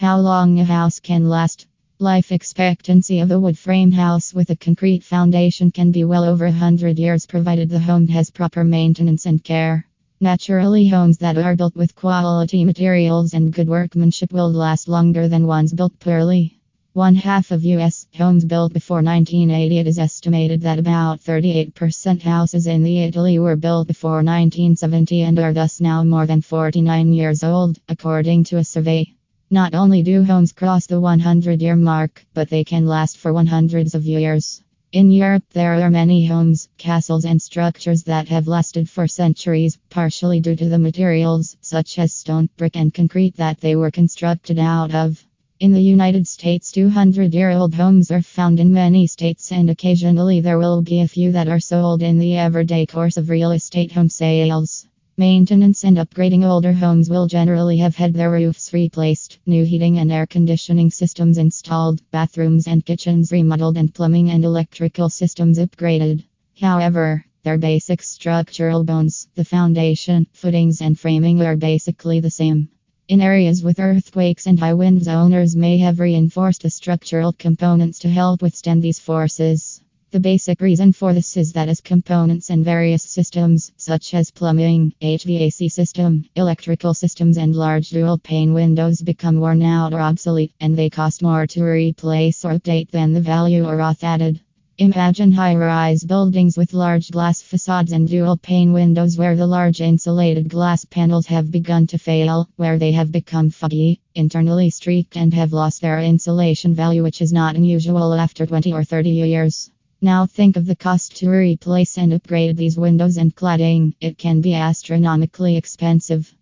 How long a house can last. Life expectancy of a wood frame house with a concrete foundation can be well over 100 years provided the home has proper maintenance and care. Naturally, homes that are built with quality materials and good workmanship will last longer than ones built poorly. One half of U.S. homes built before 1980. It is estimated that about 38% houses in the Italy were built before 1970 and are thus now more than 49 years old, according to a survey. Not only do homes cross the 100 year mark, but they can last for hundreds of years. In Europe, there are many homes, castles, and structures that have lasted for centuries, partially due to the materials, such as stone, brick, and concrete, that they were constructed out of. In the United States, 200 year old homes are found in many states, and occasionally there will be a few that are sold in the everyday course of real estate home sales. Maintenance and upgrading older homes will generally have had their roofs replaced, new heating and air conditioning systems installed, bathrooms and kitchens remodeled, and plumbing and electrical systems upgraded. However, their basic structural bones, the foundation, footings, and framing are basically the same. In areas with earthquakes and high winds, owners may have reinforced the structural components to help withstand these forces. The basic reason for this is that as components and various systems, such as plumbing, HVAC system, electrical systems, and large dual pane windows, become worn out or obsolete, and they cost more to replace or update than the value or auth added. Imagine high rise buildings with large glass facades and dual pane windows where the large insulated glass panels have begun to fail, where they have become foggy, internally streaked, and have lost their insulation value, which is not unusual after 20 or 30 years. Now think of the cost to replace and upgrade these windows and cladding. It can be astronomically expensive.